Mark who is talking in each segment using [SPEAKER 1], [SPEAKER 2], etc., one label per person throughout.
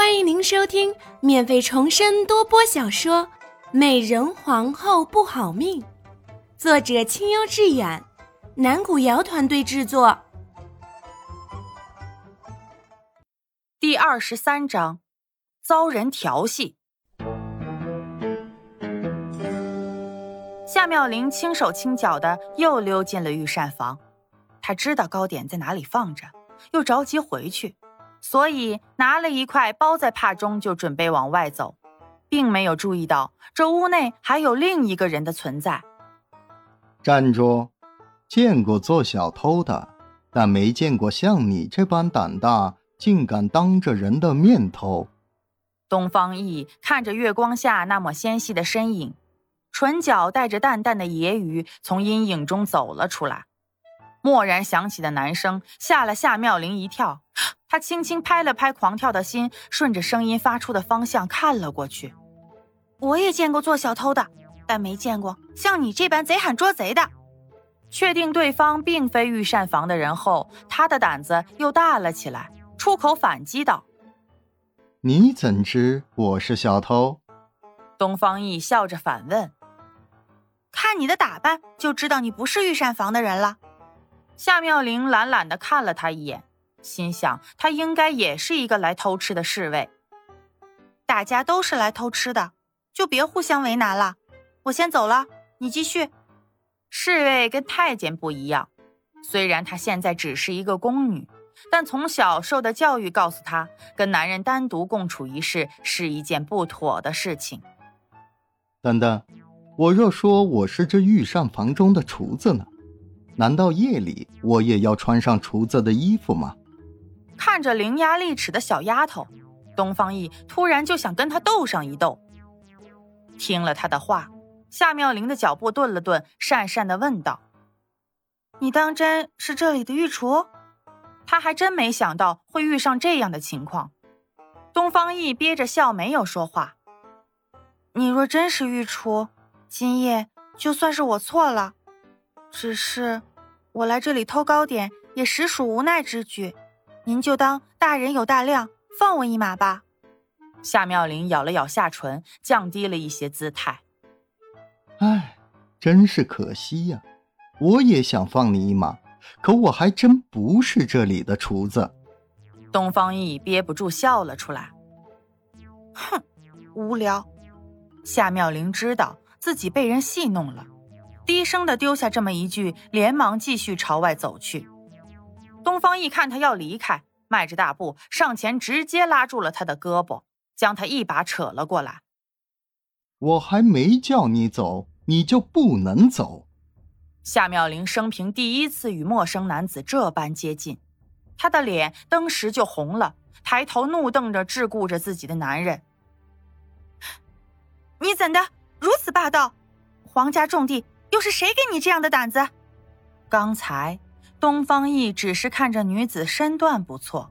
[SPEAKER 1] 欢迎您收听免费重生多播小说《美人皇后不好命》，作者清幽致远，南古瑶团队制作。
[SPEAKER 2] 第二十三章，遭人调戏。夏妙玲轻手轻脚的又溜进了御膳房，她知道糕点在哪里放着，又着急回去。所以拿了一块包在帕中，就准备往外走，并没有注意到这屋内还有另一个人的存在。
[SPEAKER 3] 站住！见过做小偷的，但没见过像你这般胆大，竟敢当着人的面偷。
[SPEAKER 2] 东方奕看着月光下那抹纤细的身影，唇角带着淡淡的揶揄，从阴影中走了出来。蓦然想起的男声吓了夏妙玲一跳。他轻轻拍了拍狂跳的心，顺着声音发出的方向看了过去。
[SPEAKER 4] 我也见过做小偷的，但没见过像你这般贼喊捉贼的。
[SPEAKER 2] 确定对方并非御膳房的人后，他的胆子又大了起来，出口反击道：“
[SPEAKER 3] 你怎知我是小偷？”
[SPEAKER 2] 东方奕笑着反问：“
[SPEAKER 4] 看你的打扮，就知道你不是御膳房的人了。”
[SPEAKER 2] 夏妙玲懒懒的看了他一眼。心想，他应该也是一个来偷吃的侍卫。
[SPEAKER 4] 大家都是来偷吃的，就别互相为难了。我先走了，你继续。
[SPEAKER 2] 侍卫跟太监不一样，虽然她现在只是一个宫女，但从小受的教育告诉她，跟男人单独共处一室是一件不妥的事情。
[SPEAKER 3] 等等，我若说我是这御膳房中的厨子呢？难道夜里我也要穿上厨子的衣服吗？
[SPEAKER 2] 看着伶牙俐齿的小丫头，东方奕突然就想跟她斗上一斗。听了他的话，夏妙玲的脚步顿了顿，讪讪的问道：“
[SPEAKER 4] 你当真是这里的御厨？”
[SPEAKER 2] 他还真没想到会遇上这样的情况。东方奕憋着笑，没有说话。
[SPEAKER 4] 你若真是御厨，今夜就算是我错了。只是，我来这里偷糕点，也实属无奈之举。您就当大人有大量，放我一马吧。
[SPEAKER 2] 夏妙玲咬了咬下唇，降低了一些姿态。
[SPEAKER 3] 唉，真是可惜呀！我也想放你一马，可我还真不是这里的厨子。
[SPEAKER 2] 东方奕憋不住笑了出来。
[SPEAKER 4] 哼，无聊。
[SPEAKER 2] 夏妙玲知道自己被人戏弄了，低声的丢下这么一句，连忙继续朝外走去。东方一看他要离开，迈着大步上前，直接拉住了他的胳膊，将他一把扯了过来。
[SPEAKER 3] 我还没叫你走，你就不能走。
[SPEAKER 2] 夏妙玲生平第一次与陌生男子这般接近，她的脸登时就红了，抬头怒瞪着桎梏着自己的男人：“
[SPEAKER 4] 你怎的如此霸道？皇家重地，又是谁给你这样的胆子？
[SPEAKER 2] 刚才。”东方奕只是看着女子身段不错，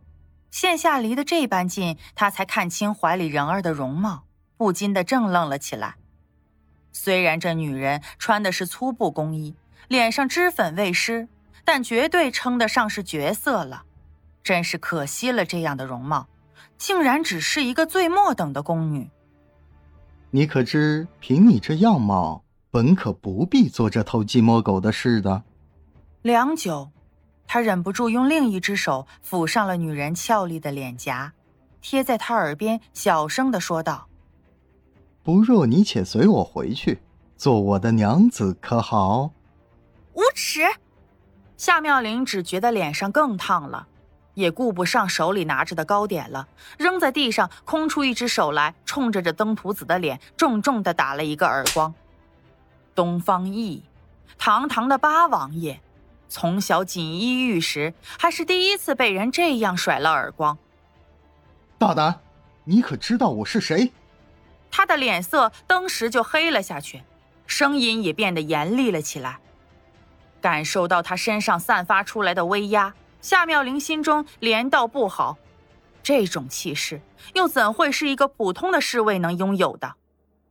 [SPEAKER 2] 线下离得这般近，他才看清怀里人儿的容貌，不禁的怔愣了起来。虽然这女人穿的是粗布工衣，脸上脂粉未施，但绝对称得上是绝色了。真是可惜了这样的容貌，竟然只是一个最末等的宫女。
[SPEAKER 3] 你可知，凭你这样貌，本可不必做这偷鸡摸狗的事的。
[SPEAKER 2] 良久。他忍不住用另一只手抚上了女人俏丽的脸颊，贴在她耳边小声的说道：“
[SPEAKER 3] 不若你且随我回去，做我的娘子，可好？”
[SPEAKER 4] 无耻！
[SPEAKER 2] 夏妙玲只觉得脸上更烫了，也顾不上手里拿着的糕点了，扔在地上，空出一只手来，冲着这登徒子的脸重重的打了一个耳光。东方奕，堂堂的八王爷。从小锦衣玉食，还是第一次被人这样甩了耳光。
[SPEAKER 3] 大胆！你可知道我是谁？
[SPEAKER 2] 他的脸色登时就黑了下去，声音也变得严厉了起来。感受到他身上散发出来的威压，夏妙玲心中连道不好。这种气势，又怎会是一个普通的侍卫能拥有的？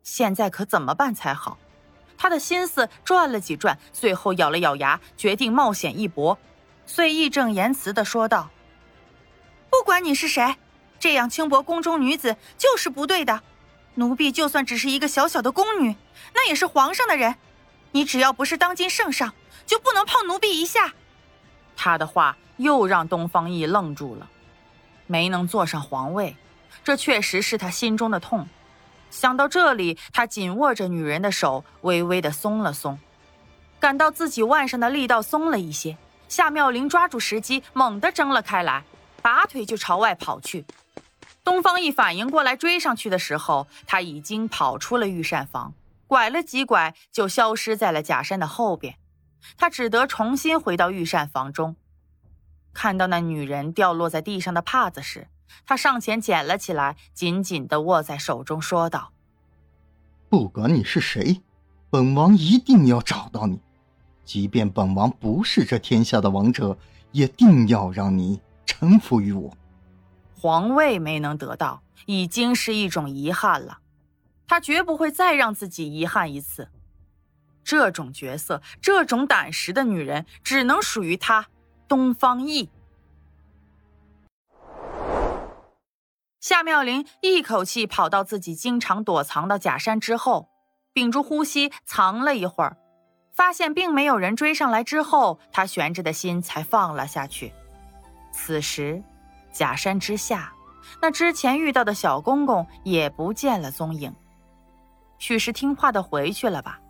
[SPEAKER 2] 现在可怎么办才好？他的心思转了几转，最后咬了咬牙，决定冒险一搏，遂义正言辞的说道：“
[SPEAKER 4] 不管你是谁，这样轻薄宫中女子就是不对的。奴婢就算只是一个小小的宫女，那也是皇上的人。你只要不是当今圣上，就不能碰奴婢一下。
[SPEAKER 2] 他的话又让东方奕愣住了。没能坐上皇位，这确实是他心中的痛。想到这里，他紧握着女人的手，微微的松了松，感到自己腕上的力道松了一些。夏妙玲抓住时机，猛地挣了开来，拔腿就朝外跑去。东方一反应过来追上去的时候，他已经跑出了御膳房，拐了几拐就消失在了假山的后边。他只得重新回到御膳房中，看到那女人掉落在地上的帕子时，他上前捡了起来，紧紧的握在手中，说道：“
[SPEAKER 3] 不管你是谁，本王一定要找到你。即便本王不是这天下的王者，也定要让你臣服于我。”
[SPEAKER 2] 皇位没能得到，已经是一种遗憾了。他绝不会再让自己遗憾一次。这种角色，这种胆识的女人，只能属于他，东方奕。夏妙玲一口气跑到自己经常躲藏的假山之后，屏住呼吸藏了一会儿，发现并没有人追上来之后，她悬着的心才放了下去。此时。假山之下，那之前遇到的小公公也不见了踪影。许是听话的回去了吧？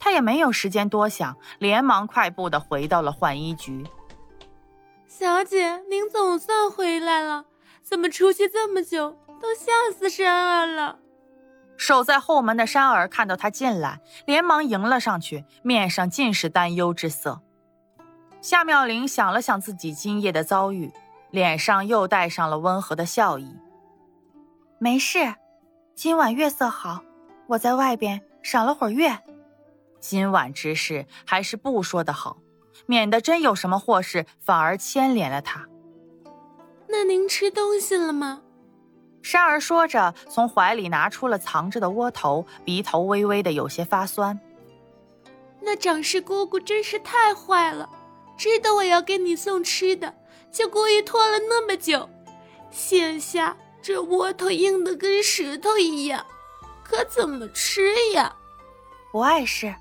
[SPEAKER 2] 他也没有时间多想，连忙快步的回到了浣衣局。
[SPEAKER 1] 小姐，您总算回来了，怎么出去这么久？都吓死山儿了。
[SPEAKER 2] 守在后门的山儿看到他进来，连忙迎了上去，面上尽是担忧之色。夏妙玲想了想自己今夜的遭遇。脸上又带上了温和的笑意。
[SPEAKER 4] 没事，今晚月色好，我在外边赏了会儿月。
[SPEAKER 2] 今晚之事还是不说的好，免得真有什么祸事，反而牵连了他。
[SPEAKER 1] 那您吃东西了吗？
[SPEAKER 2] 珊儿说着，从怀里拿出了藏着的窝头，鼻头微微的有些发酸。
[SPEAKER 1] 那长氏姑姑真是太坏了，知道我要给你送吃的。就故意拖了那么久，现下这窝头硬的跟石头一样，可怎么吃呀？
[SPEAKER 4] 不碍事，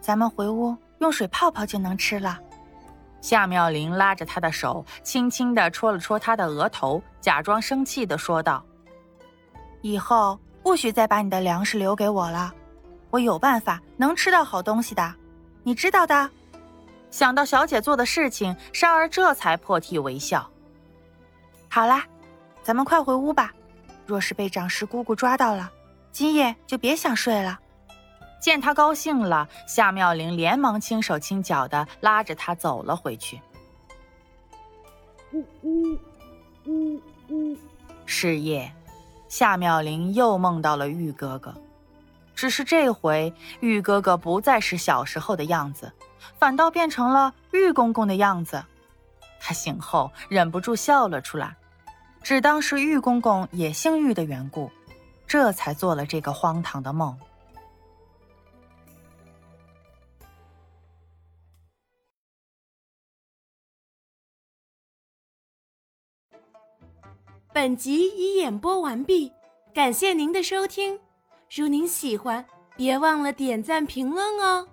[SPEAKER 4] 咱们回屋用水泡泡就能吃了。
[SPEAKER 2] 夏妙玲拉着他的手，轻轻地戳了戳他的额头，假装生气地说道：“
[SPEAKER 4] 以后不许再把你的粮食留给我了，我有办法能吃到好东西的，你知道的。”
[SPEAKER 2] 想到小姐做的事情，珊儿这才破涕为笑。
[SPEAKER 4] 好啦，咱们快回屋吧。若是被长氏姑姑抓到了，今夜就别想睡了。
[SPEAKER 2] 见他高兴了，夏妙玲连忙轻手轻脚的拉着他走了回去。呜呜呜呜是夜，夏妙玲又梦到了玉哥哥，只是这回玉哥哥不再是小时候的样子。反倒变成了玉公公的样子，他醒后忍不住笑了出来，只当是玉公公也姓玉的缘故，这才做了这个荒唐的梦。
[SPEAKER 1] 本集已演播完毕，感谢您的收听。如您喜欢，别忘了点赞评论哦。